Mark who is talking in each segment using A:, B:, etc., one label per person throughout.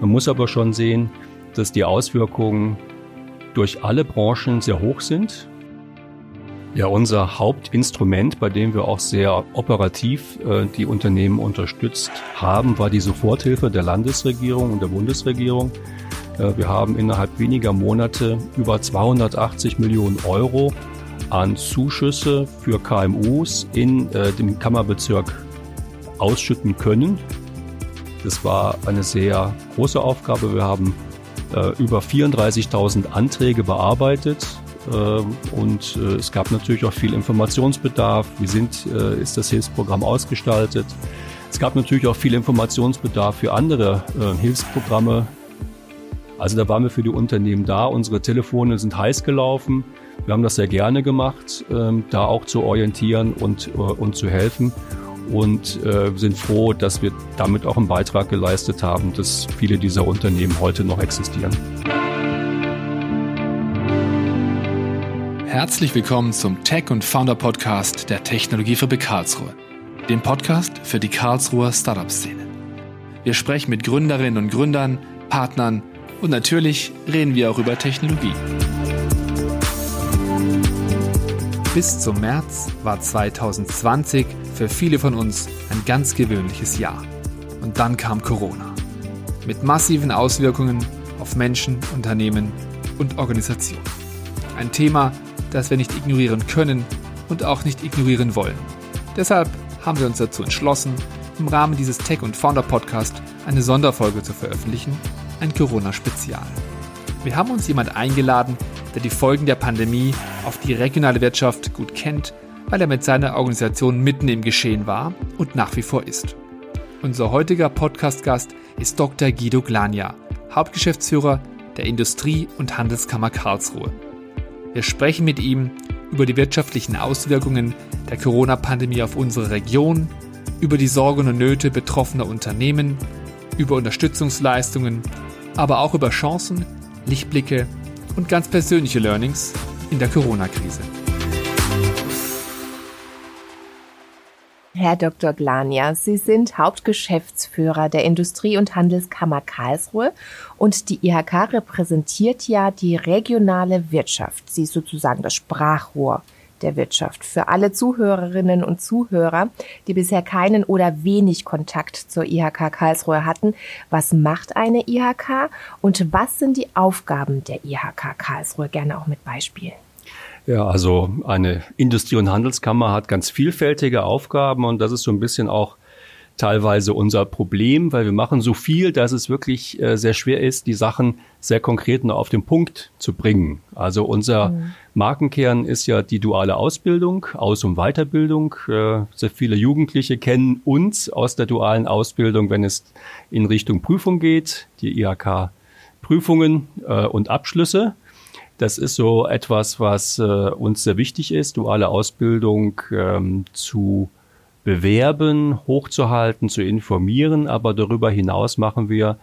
A: Man muss aber schon sehen, dass die Auswirkungen durch alle Branchen sehr hoch sind. Ja, unser Hauptinstrument, bei dem wir auch sehr operativ äh, die Unternehmen unterstützt haben, war die Soforthilfe der Landesregierung und der Bundesregierung. Äh, wir haben innerhalb weniger Monate über 280 Millionen Euro an Zuschüsse für KMUs in äh, dem Kammerbezirk ausschütten können. Das war eine sehr große Aufgabe. Wir haben äh, über 34.000 Anträge bearbeitet ähm, und äh, es gab natürlich auch viel Informationsbedarf. Wie sind, äh, ist das Hilfsprogramm ausgestaltet? Es gab natürlich auch viel Informationsbedarf für andere äh, Hilfsprogramme. Also da waren wir für die Unternehmen da. Unsere Telefone sind heiß gelaufen. Wir haben das sehr gerne gemacht, ähm, da auch zu orientieren und, und zu helfen. Und sind froh, dass wir damit auch einen Beitrag geleistet haben, dass viele dieser Unternehmen heute noch existieren.
B: Herzlich willkommen zum Tech und Founder Podcast der Technologiefabrik Karlsruhe, dem Podcast für die Karlsruher Startup-Szene. Wir sprechen mit Gründerinnen und Gründern, Partnern und natürlich reden wir auch über Technologie. Bis zum März war 2020 für viele von uns ein ganz gewöhnliches Jahr. Und dann kam Corona. Mit massiven Auswirkungen auf Menschen, Unternehmen und Organisationen. Ein Thema, das wir nicht ignorieren können und auch nicht ignorieren wollen. Deshalb haben wir uns dazu entschlossen, im Rahmen dieses Tech- und Founder-Podcast eine Sonderfolge zu veröffentlichen, ein Corona-Spezial. Wir haben uns jemand eingeladen, der die Folgen der Pandemie auf die regionale Wirtschaft gut kennt, weil er mit seiner Organisation mitten im Geschehen war und nach wie vor ist. Unser heutiger Podcast-Gast ist Dr. Guido Glania, Hauptgeschäftsführer der Industrie- und Handelskammer Karlsruhe. Wir sprechen mit ihm über die wirtschaftlichen Auswirkungen der Corona-Pandemie auf unsere Region, über die Sorgen und Nöte betroffener Unternehmen, über Unterstützungsleistungen, aber auch über Chancen, Lichtblicke und ganz persönliche Learnings in der Corona-Krise.
C: Herr Dr. Glania, Sie sind Hauptgeschäftsführer der Industrie- und Handelskammer Karlsruhe und die IHK repräsentiert ja die regionale Wirtschaft. Sie ist sozusagen das Sprachrohr der Wirtschaft. Für alle Zuhörerinnen und Zuhörer, die bisher keinen oder wenig Kontakt zur IHK Karlsruhe hatten, was macht eine IHK und was sind die Aufgaben der IHK Karlsruhe? Gerne auch mit Beispielen.
A: Ja, also eine Industrie- und Handelskammer hat ganz vielfältige Aufgaben und das ist so ein bisschen auch teilweise unser Problem, weil wir machen so viel, dass es wirklich äh, sehr schwer ist, die Sachen sehr konkret noch auf den Punkt zu bringen. Also unser mhm. Markenkern ist ja die duale Ausbildung, Aus- und Weiterbildung. Äh, sehr viele Jugendliche kennen uns aus der dualen Ausbildung, wenn es in Richtung Prüfung geht, die IHK Prüfungen äh, und Abschlüsse. Das ist so etwas, was äh, uns sehr wichtig ist, duale Ausbildung ähm, zu bewerben, hochzuhalten, zu informieren. Aber darüber hinaus machen wir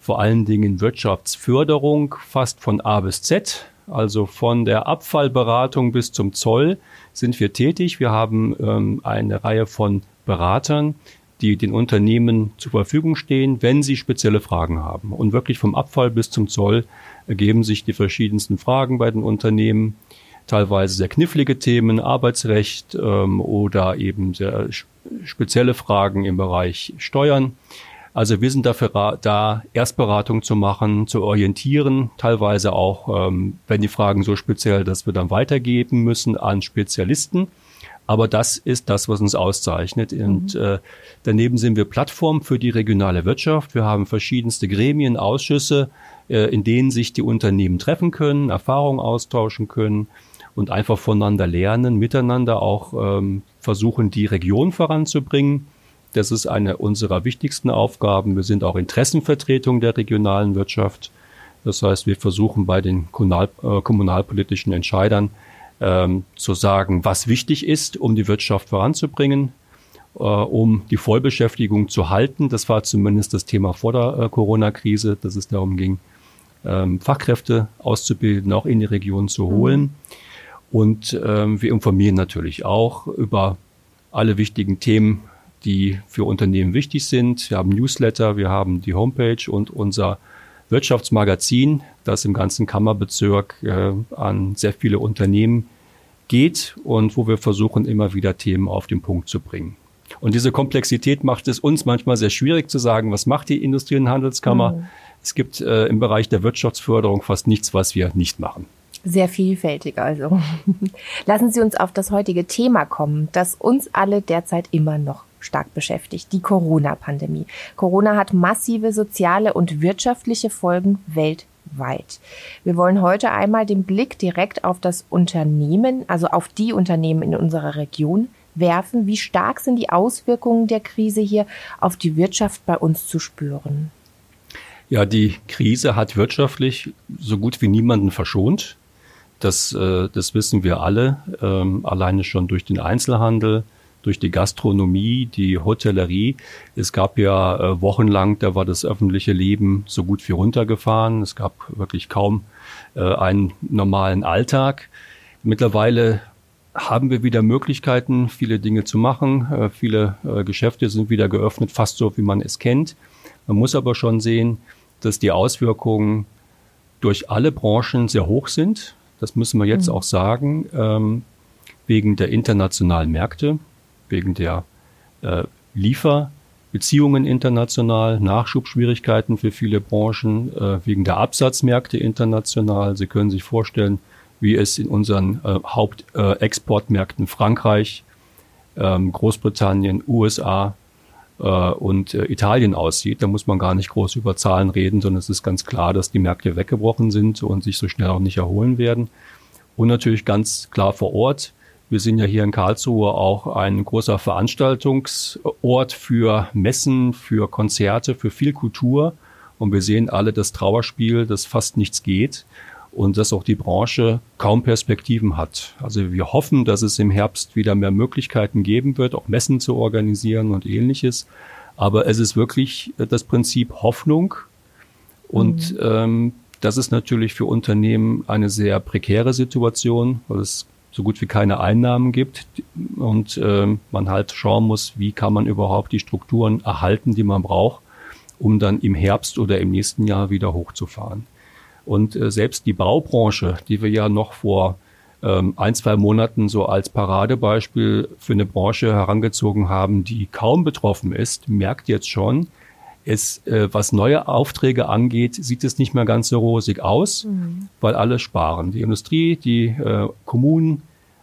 A: vor allen Dingen Wirtschaftsförderung fast von A bis Z. Also von der Abfallberatung bis zum Zoll sind wir tätig. Wir haben ähm, eine Reihe von Beratern, die den Unternehmen zur Verfügung stehen, wenn sie spezielle Fragen haben. Und wirklich vom Abfall bis zum Zoll ergeben sich die verschiedensten Fragen bei den Unternehmen, teilweise sehr knifflige Themen, Arbeitsrecht ähm, oder eben sehr spezielle Fragen im Bereich Steuern. Also wir sind dafür da, Erstberatung zu machen, zu orientieren, teilweise auch, ähm, wenn die Fragen so speziell, dass wir dann weitergeben müssen an Spezialisten. Aber das ist das, was uns auszeichnet. Und mhm. äh, daneben sind wir Plattform für die regionale Wirtschaft. Wir haben verschiedenste Gremien, Ausschüsse, äh, in denen sich die Unternehmen treffen können, Erfahrungen austauschen können und einfach voneinander lernen, miteinander auch ähm, versuchen, die Region voranzubringen. Das ist eine unserer wichtigsten Aufgaben. Wir sind auch Interessenvertretung der regionalen Wirtschaft. Das heißt, wir versuchen bei den kommunal, äh, kommunalpolitischen Entscheidern ähm, zu sagen, was wichtig ist, um die Wirtschaft voranzubringen, äh, um die Vollbeschäftigung zu halten. Das war zumindest das Thema vor der äh, Corona-Krise, dass es darum ging, ähm, Fachkräfte auszubilden, auch in die Region zu holen. Mhm. Und ähm, wir informieren natürlich auch über alle wichtigen Themen die für Unternehmen wichtig sind. Wir haben Newsletter, wir haben die Homepage und unser Wirtschaftsmagazin, das im ganzen Kammerbezirk äh, an sehr viele Unternehmen geht und wo wir versuchen, immer wieder Themen auf den Punkt zu bringen. Und diese Komplexität macht es uns manchmal sehr schwierig zu sagen, was macht die Industrie- und Handelskammer. Mhm. Es gibt äh, im Bereich der Wirtschaftsförderung fast nichts, was wir nicht machen.
C: Sehr vielfältig also. Lassen Sie uns auf das heutige Thema kommen, das uns alle derzeit immer noch stark beschäftigt, die Corona-Pandemie. Corona hat massive soziale und wirtschaftliche Folgen weltweit. Wir wollen heute einmal den Blick direkt auf das Unternehmen, also auf die Unternehmen in unserer Region werfen. Wie stark sind die Auswirkungen der Krise hier auf die Wirtschaft bei uns zu spüren?
A: Ja, die Krise hat wirtschaftlich so gut wie niemanden verschont. Das, äh, das wissen wir alle, ähm, alleine schon durch den Einzelhandel, durch die Gastronomie, die Hotellerie. Es gab ja äh, wochenlang, da war das öffentliche Leben so gut wie runtergefahren. Es gab wirklich kaum äh, einen normalen Alltag. Mittlerweile haben wir wieder Möglichkeiten, viele Dinge zu machen. Äh, viele äh, Geschäfte sind wieder geöffnet, fast so, wie man es kennt. Man muss aber schon sehen, dass die Auswirkungen durch alle Branchen sehr hoch sind. Das müssen wir jetzt mhm. auch sagen, ähm, wegen der internationalen Märkte wegen der äh, Lieferbeziehungen international, Nachschubschwierigkeiten für viele Branchen, äh, wegen der Absatzmärkte international. Sie können sich vorstellen, wie es in unseren äh, Hauptexportmärkten Frankreich, ähm, Großbritannien, USA äh, und äh, Italien aussieht. Da muss man gar nicht groß über Zahlen reden, sondern es ist ganz klar, dass die Märkte weggebrochen sind und sich so schnell auch nicht erholen werden. Und natürlich ganz klar vor Ort wir sind ja hier in Karlsruhe auch ein großer Veranstaltungsort für Messen, für Konzerte, für viel Kultur. Und wir sehen alle das Trauerspiel, dass fast nichts geht und dass auch die Branche kaum Perspektiven hat. Also wir hoffen, dass es im Herbst wieder mehr Möglichkeiten geben wird, auch Messen zu organisieren und ähnliches. Aber es ist wirklich das Prinzip Hoffnung. Und mhm. ähm, das ist natürlich für Unternehmen eine sehr prekäre Situation, weil es so gut wie keine Einnahmen gibt und äh, man halt schauen muss, wie kann man überhaupt die Strukturen erhalten, die man braucht, um dann im Herbst oder im nächsten Jahr wieder hochzufahren. Und äh, selbst die Baubranche, die wir ja noch vor ähm, ein, zwei Monaten so als Paradebeispiel für eine Branche herangezogen haben, die kaum betroffen ist, merkt jetzt schon, es, äh, was neue Aufträge angeht, sieht es nicht mehr ganz so rosig aus, mhm. weil alle sparen. Die Industrie, die äh, Kommunen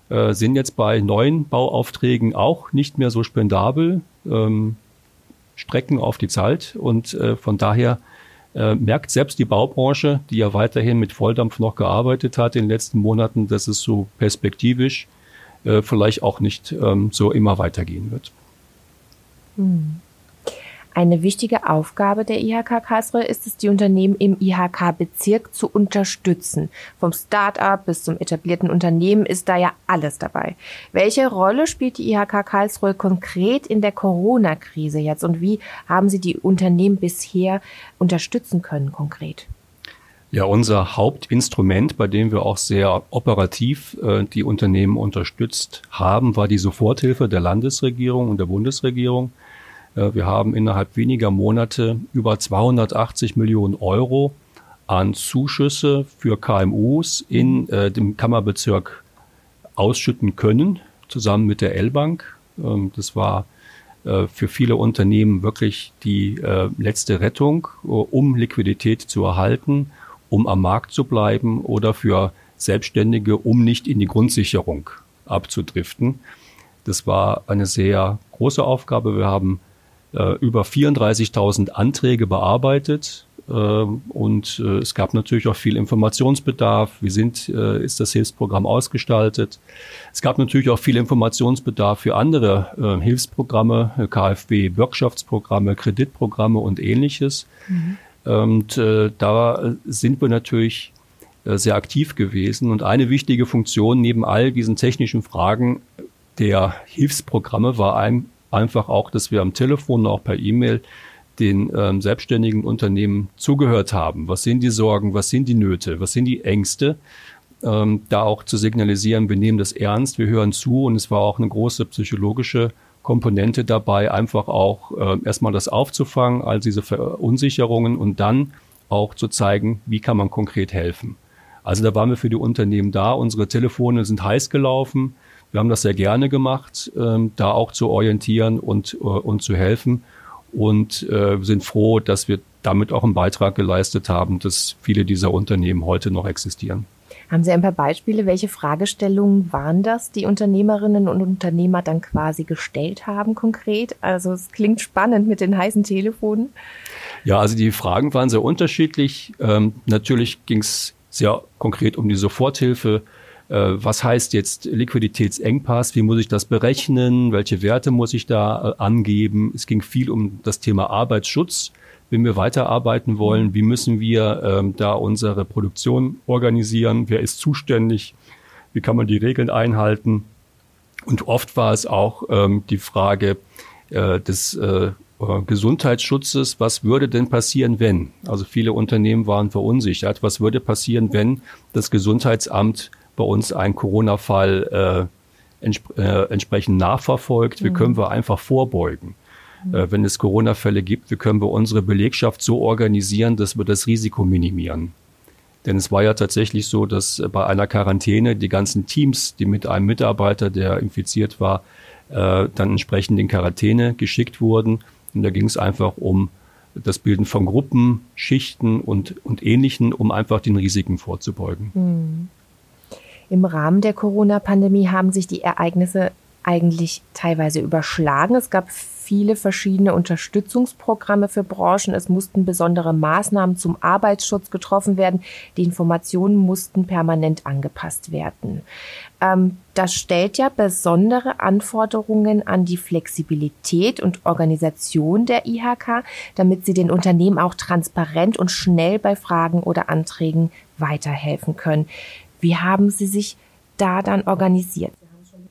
A: äh, sind jetzt bei neuen Bauaufträgen auch nicht mehr so spendabel, ähm, strecken auf die Zeit und äh, von daher äh, merkt selbst die Baubranche, die ja weiterhin mit Volldampf noch gearbeitet hat in den letzten Monaten, dass es so perspektivisch äh, vielleicht auch nicht ähm, so immer weitergehen wird.
C: Mhm. Eine wichtige Aufgabe der IHK Karlsruhe ist es, die Unternehmen im IHK-Bezirk zu unterstützen. Vom Start-up bis zum etablierten Unternehmen ist da ja alles dabei. Welche Rolle spielt die IHK Karlsruhe konkret in der Corona-Krise jetzt und wie haben Sie die Unternehmen bisher unterstützen können konkret?
A: Ja, unser Hauptinstrument, bei dem wir auch sehr operativ äh, die Unternehmen unterstützt haben, war die Soforthilfe der Landesregierung und der Bundesregierung. Äh, wir haben innerhalb weniger Monate über 280 Millionen Euro an Zuschüsse für KMUs in äh, dem Kammerbezirk ausschütten können, zusammen mit der L-Bank. Ähm, das war äh, für viele Unternehmen wirklich die äh, letzte Rettung, äh, um Liquidität zu erhalten, um am Markt zu bleiben oder für Selbstständige, um nicht in die Grundsicherung abzudriften. Das war eine sehr große Aufgabe. Wir haben äh, über 34.000 Anträge bearbeitet. Äh, und äh, es gab natürlich auch viel Informationsbedarf. Wie sind, äh, ist das Hilfsprogramm ausgestaltet? Es gab natürlich auch viel Informationsbedarf für andere äh, Hilfsprogramme, KfW, Bürgschaftsprogramme, Kreditprogramme und ähnliches. Mhm. Und da sind wir natürlich sehr aktiv gewesen. Und eine wichtige Funktion neben all diesen technischen Fragen der Hilfsprogramme war ein, einfach auch, dass wir am Telefon, auch per E-Mail den ähm, selbstständigen Unternehmen zugehört haben. Was sind die Sorgen? Was sind die Nöte? Was sind die Ängste? Ähm, da auch zu signalisieren, wir nehmen das ernst, wir hören zu und es war auch eine große psychologische Komponente dabei, einfach auch äh, erstmal das aufzufangen, all diese Verunsicherungen und dann auch zu zeigen, wie kann man konkret helfen. Also da waren wir für die Unternehmen da. Unsere Telefone sind heiß gelaufen. Wir haben das sehr gerne gemacht, ähm, da auch zu orientieren und, äh, und zu helfen und äh, sind froh, dass wir damit auch einen Beitrag geleistet haben, dass viele dieser Unternehmen heute noch existieren.
C: Haben Sie ein paar Beispiele? Welche Fragestellungen waren das, die Unternehmerinnen und Unternehmer dann quasi gestellt haben konkret? Also es klingt spannend mit den heißen Telefonen.
A: Ja, also die Fragen waren sehr unterschiedlich. Ähm, natürlich ging es sehr konkret um die Soforthilfe. Äh, was heißt jetzt Liquiditätsengpass? Wie muss ich das berechnen? Welche Werte muss ich da äh, angeben? Es ging viel um das Thema Arbeitsschutz wenn wir weiterarbeiten wollen, wie müssen wir ähm, da unsere Produktion organisieren, wer ist zuständig, wie kann man die Regeln einhalten. Und oft war es auch ähm, die Frage äh, des äh, Gesundheitsschutzes, was würde denn passieren, wenn? Also viele Unternehmen waren verunsichert, was würde passieren, wenn das Gesundheitsamt bei uns einen Corona-Fall äh, entsp äh, entsprechend nachverfolgt, wie mhm. können wir einfach vorbeugen? äh, wenn es Corona-Fälle gibt, wie können wir unsere Belegschaft so organisieren, dass wir das Risiko minimieren. Denn es war ja tatsächlich so, dass bei einer Quarantäne die ganzen Teams, die mit einem Mitarbeiter, der infiziert war, äh, dann entsprechend in Quarantäne geschickt wurden. Und da ging es einfach um das Bilden von Gruppen, Schichten und, und Ähnlichen, um einfach den Risiken vorzubeugen.
C: Im Rahmen der Corona-Pandemie haben sich die Ereignisse eigentlich teilweise überschlagen. Es gab viele verschiedene Unterstützungsprogramme für Branchen. Es mussten besondere Maßnahmen zum Arbeitsschutz getroffen werden. Die Informationen mussten permanent angepasst werden. Ähm, das stellt ja besondere Anforderungen an die Flexibilität und Organisation der IHK, damit sie den Unternehmen auch transparent und schnell bei Fragen oder Anträgen weiterhelfen können. Wie haben Sie sich da dann organisiert?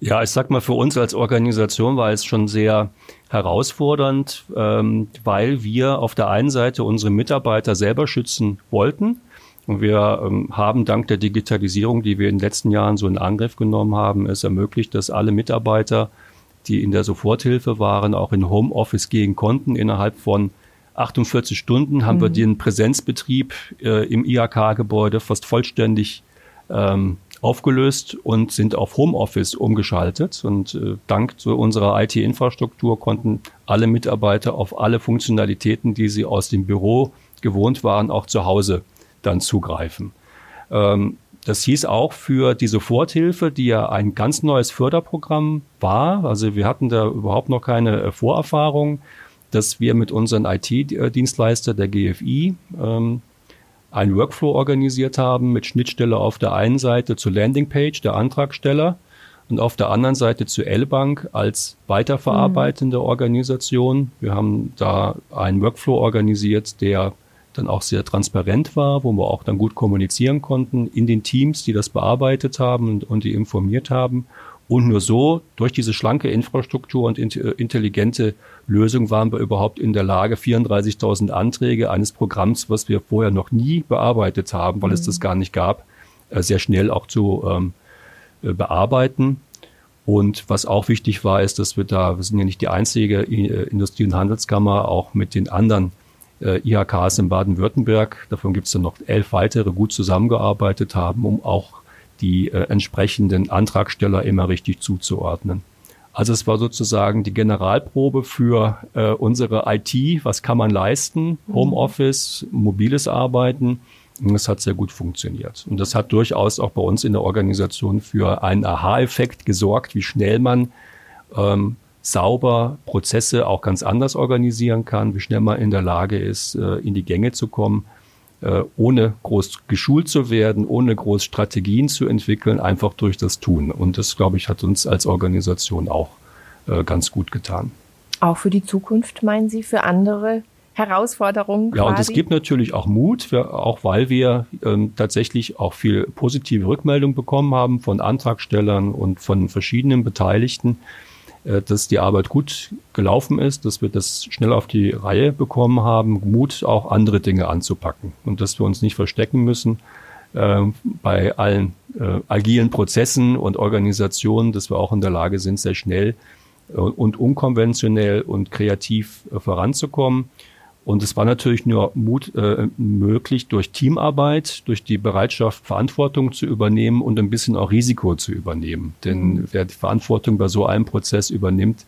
A: Ja, ich sag mal, für uns als Organisation war es schon sehr herausfordernd, ähm, weil wir auf der einen Seite unsere Mitarbeiter selber schützen wollten. Und wir ähm, haben dank der Digitalisierung, die wir in den letzten Jahren so in Angriff genommen haben, es ermöglicht, dass alle Mitarbeiter, die in der Soforthilfe waren, auch in Homeoffice gehen konnten. Innerhalb von 48 Stunden haben mhm. wir den Präsenzbetrieb äh, im IHK-Gebäude fast vollständig ähm, aufgelöst und sind auf Homeoffice umgeschaltet. Und äh, dank zu unserer IT-Infrastruktur konnten alle Mitarbeiter auf alle Funktionalitäten, die sie aus dem Büro gewohnt waren, auch zu Hause dann zugreifen. Ähm, das hieß auch für die Soforthilfe, die ja ein ganz neues Förderprogramm war. Also wir hatten da überhaupt noch keine äh, Vorerfahrung, dass wir mit unseren IT-Dienstleister der GFI ähm, einen Workflow organisiert haben mit Schnittstelle auf der einen Seite zur Landingpage der Antragsteller und auf der anderen Seite zu L-Bank als weiterverarbeitende mhm. Organisation. Wir haben da einen Workflow organisiert, der dann auch sehr transparent war, wo wir auch dann gut kommunizieren konnten in den Teams, die das bearbeitet haben und, und die informiert haben. Und nur so, durch diese schlanke Infrastruktur und äh, intelligente Lösung, waren wir überhaupt in der Lage, 34.000 Anträge eines Programms, was wir vorher noch nie bearbeitet haben, weil mhm. es das gar nicht gab, äh, sehr schnell auch zu ähm, äh, bearbeiten. Und was auch wichtig war, ist, dass wir da, wir sind ja nicht die einzige Industrie- und Handelskammer, auch mit den anderen äh, IHKs in Baden-Württemberg, davon gibt es dann noch elf weitere, gut zusammengearbeitet haben, um auch die äh, entsprechenden Antragsteller immer richtig zuzuordnen. Also es war sozusagen die Generalprobe für äh, unsere IT. Was kann man leisten? Mhm. Homeoffice, mobiles Arbeiten. Und es hat sehr gut funktioniert. Und das hat durchaus auch bei uns in der Organisation für einen Aha-Effekt gesorgt, wie schnell man ähm, sauber Prozesse auch ganz anders organisieren kann, wie schnell man in der Lage ist, äh, in die Gänge zu kommen ohne groß geschult zu werden, ohne groß Strategien zu entwickeln, einfach durch das Tun. Und das, glaube ich, hat uns als Organisation auch äh, ganz gut getan.
C: Auch für die Zukunft, meinen Sie, für andere Herausforderungen?
A: Ja, quasi? und es gibt natürlich auch Mut, auch weil wir ähm, tatsächlich auch viel positive Rückmeldung bekommen haben von Antragstellern und von verschiedenen Beteiligten äh, dass die Arbeit gut gelaufen ist, dass wir das schnell auf die Reihe bekommen haben, Mut auch andere Dinge anzupacken und dass wir uns nicht verstecken müssen äh, bei allen äh, agilen Prozessen und Organisationen, dass wir auch in der Lage sind, sehr schnell und unkonventionell und kreativ voranzukommen. Und es war natürlich nur Mut äh, möglich durch Teamarbeit, durch die Bereitschaft, Verantwortung zu übernehmen und ein bisschen auch Risiko zu übernehmen. Denn mhm. wer die Verantwortung bei so einem Prozess übernimmt,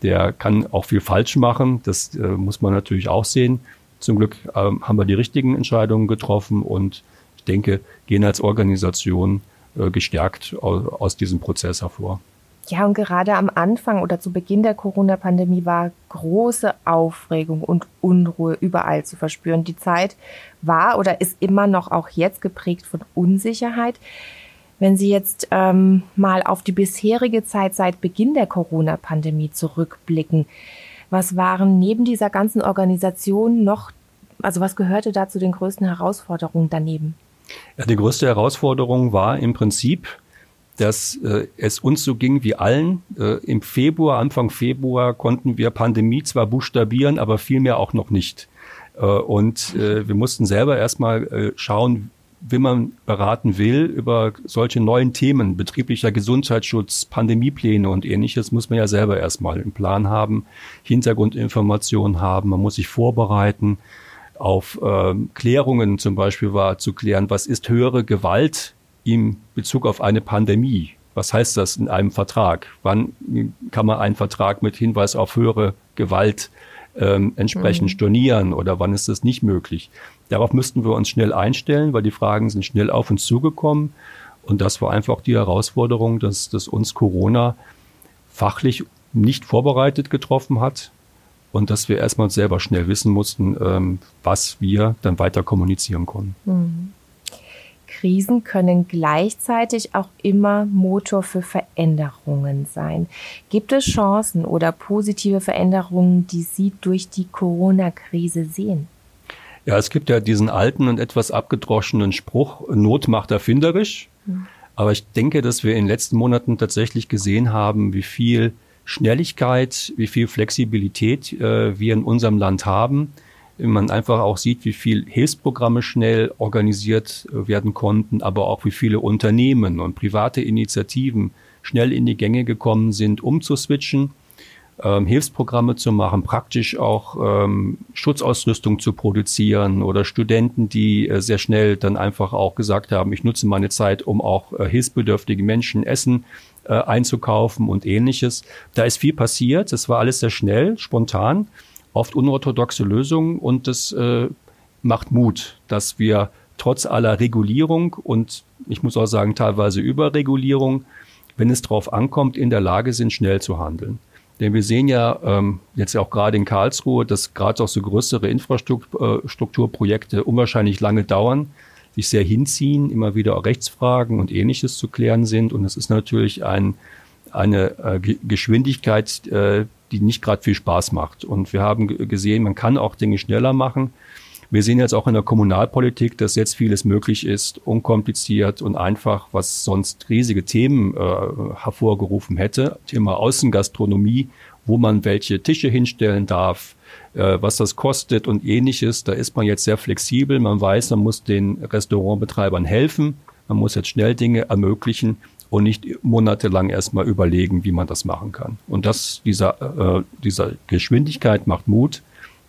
A: der kann auch viel falsch machen. Das äh, muss man natürlich auch sehen. Zum Glück äh, haben wir die richtigen Entscheidungen getroffen und ich denke, gehen als Organisation äh, gestärkt aus, aus diesem Prozess hervor.
C: Ja, und gerade am Anfang oder zu Beginn der Corona-Pandemie war große Aufregung und Unruhe überall zu verspüren. Die Zeit war oder ist immer noch auch jetzt geprägt von Unsicherheit. Wenn Sie jetzt ähm, mal auf die bisherige Zeit seit Beginn der Corona-Pandemie zurückblicken, was waren neben dieser ganzen Organisation noch, also was gehörte da zu den größten Herausforderungen daneben?
A: Ja, die größte Herausforderung war im Prinzip, dass äh, es uns so ging wie allen. Äh, Im Februar, Anfang Februar konnten wir Pandemie zwar buchstabieren, aber vielmehr auch noch nicht. Äh, und äh, wir mussten selber erstmal äh, schauen, wie man beraten will über solche neuen Themen, betrieblicher Gesundheitsschutz, Pandemiepläne und ähnliches, muss man ja selber erstmal einen Plan haben, Hintergrundinformationen haben, man muss sich vorbereiten. Auf äh, Klärungen zum Beispiel war zu klären, was ist höhere Gewalt in Bezug auf eine Pandemie. Was heißt das in einem Vertrag? Wann kann man einen Vertrag mit Hinweis auf höhere Gewalt ähm, entsprechend mhm. stornieren oder wann ist das nicht möglich? Darauf müssten wir uns schnell einstellen, weil die Fragen sind schnell auf uns zugekommen. Und das war einfach die Herausforderung, dass, dass uns Corona fachlich nicht vorbereitet getroffen hat und dass wir erstmal selber schnell wissen mussten, ähm, was wir dann weiter kommunizieren konnten. Mhm.
C: Krisen können gleichzeitig auch immer Motor für Veränderungen sein. Gibt es Chancen oder positive Veränderungen, die Sie durch die Corona-Krise sehen?
A: Ja, es gibt ja diesen alten und etwas abgedroschenen Spruch, Not macht erfinderisch. Hm. Aber ich denke, dass wir in den letzten Monaten tatsächlich gesehen haben, wie viel Schnelligkeit, wie viel Flexibilität äh, wir in unserem Land haben man einfach auch sieht, wie viel Hilfsprogramme schnell organisiert äh, werden konnten, aber auch wie viele Unternehmen und private Initiativen schnell in die Gänge gekommen sind, um zu switchen, ähm, Hilfsprogramme zu machen, praktisch auch ähm, Schutzausrüstung zu produzieren oder Studenten, die äh, sehr schnell dann einfach auch gesagt haben, ich nutze meine Zeit, um auch äh, hilfsbedürftige Menschen Essen äh, einzukaufen und ähnliches. Da ist viel passiert. Es war alles sehr schnell, spontan oft unorthodoxe Lösungen und das äh, macht Mut, dass wir trotz aller Regulierung und ich muss auch sagen teilweise Überregulierung, wenn es darauf ankommt, in der Lage sind, schnell zu handeln. Denn wir sehen ja ähm, jetzt auch gerade in Karlsruhe, dass gerade auch so größere Infrastrukturprojekte äh, unwahrscheinlich lange dauern, sich sehr hinziehen, immer wieder auch Rechtsfragen und ähnliches zu klären sind. Und es ist natürlich ein, eine äh, Geschwindigkeit, äh, die nicht gerade viel Spaß macht. Und wir haben gesehen, man kann auch Dinge schneller machen. Wir sehen jetzt auch in der Kommunalpolitik, dass jetzt vieles möglich ist, unkompliziert und einfach, was sonst riesige Themen äh, hervorgerufen hätte. Thema Außengastronomie, wo man welche Tische hinstellen darf, äh, was das kostet und ähnliches. Da ist man jetzt sehr flexibel. Man weiß, man muss den Restaurantbetreibern helfen. Man muss jetzt schnell Dinge ermöglichen und nicht monatelang erstmal überlegen, wie man das machen kann. Und das, dieser, äh, dieser Geschwindigkeit macht Mut,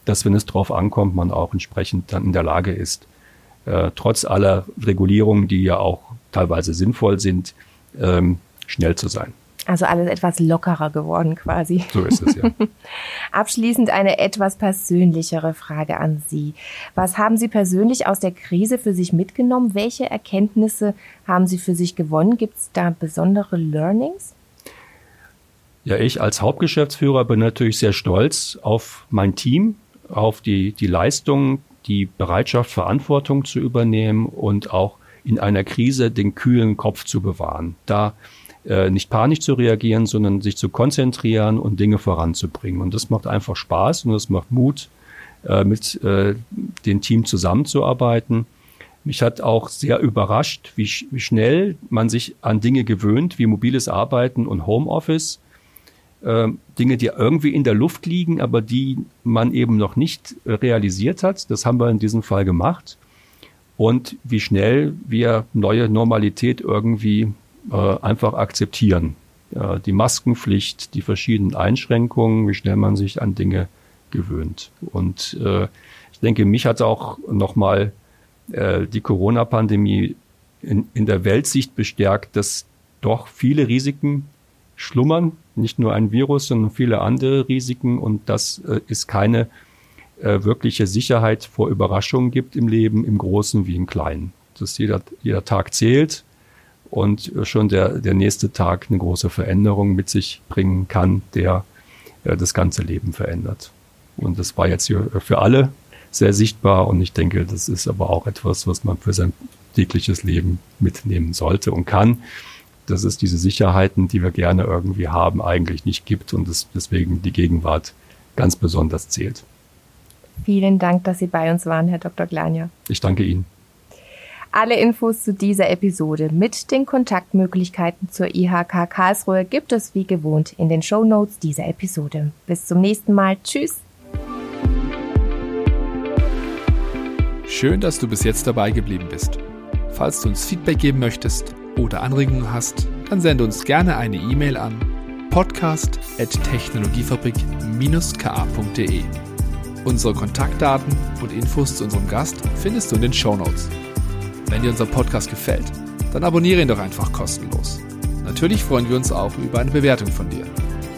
A: dass wenn es drauf ankommt, man auch entsprechend dann in der Lage ist, äh, trotz aller Regulierungen, die ja auch teilweise sinnvoll sind, ähm, schnell zu sein.
C: Also alles etwas lockerer geworden quasi.
A: So ist es ja.
C: Abschließend eine etwas persönlichere Frage an Sie. Was haben Sie persönlich aus der Krise für sich mitgenommen? Welche Erkenntnisse haben Sie für sich gewonnen? Gibt es da besondere Learnings?
A: Ja, ich als Hauptgeschäftsführer bin natürlich sehr stolz auf mein Team, auf die, die Leistung, die Bereitschaft, Verantwortung zu übernehmen und auch in einer Krise den kühlen Kopf zu bewahren. Da äh, nicht panisch zu reagieren, sondern sich zu konzentrieren und Dinge voranzubringen. Und das macht einfach Spaß und das macht Mut, äh, mit äh, dem Team zusammenzuarbeiten. Mich hat auch sehr überrascht, wie, wie schnell man sich an Dinge gewöhnt, wie mobiles Arbeiten und Homeoffice. Äh, Dinge, die irgendwie in der Luft liegen, aber die man eben noch nicht realisiert hat. Das haben wir in diesem Fall gemacht. Und wie schnell wir neue Normalität irgendwie äh, einfach akzeptieren. die Maskenpflicht, die verschiedenen Einschränkungen, wie schnell man sich an Dinge gewöhnt. Und äh, ich denke, mich hat auch nochmal äh, die Corona-Pandemie in, in der Weltsicht bestärkt, dass doch viele Risiken schlummern, nicht nur ein Virus, sondern viele andere Risiken und dass äh, es keine äh, wirkliche Sicherheit vor Überraschungen gibt im Leben, im Großen wie im Kleinen. Dass jeder, jeder Tag zählt und schon der, der nächste Tag eine große Veränderung mit sich bringen kann, der äh, das ganze Leben verändert. Und das war jetzt hier für alle sehr sichtbar und ich denke, das ist aber auch etwas, was man für sein tägliches Leben mitnehmen sollte und kann dass es diese Sicherheiten, die wir gerne irgendwie haben, eigentlich nicht gibt und es deswegen die Gegenwart ganz besonders zählt.
C: Vielen Dank, dass Sie bei uns waren, Herr Dr. Glania.
A: Ich danke Ihnen.
C: Alle Infos zu dieser Episode mit den Kontaktmöglichkeiten zur IHK Karlsruhe gibt es wie gewohnt in den Show Notes dieser Episode. Bis zum nächsten Mal. Tschüss.
B: Schön, dass du bis jetzt dabei geblieben bist. Falls du uns Feedback geben möchtest, oder Anregungen hast, dann sende uns gerne eine E-Mail an podcast.technologiefabrik-ka.de. Unsere Kontaktdaten und Infos zu unserem Gast findest du in den Show Notes. Wenn dir unser Podcast gefällt, dann abonniere ihn doch einfach kostenlos. Natürlich freuen wir uns auch über eine Bewertung von dir.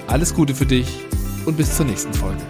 B: Alles Gute für dich und bis zur nächsten Folge.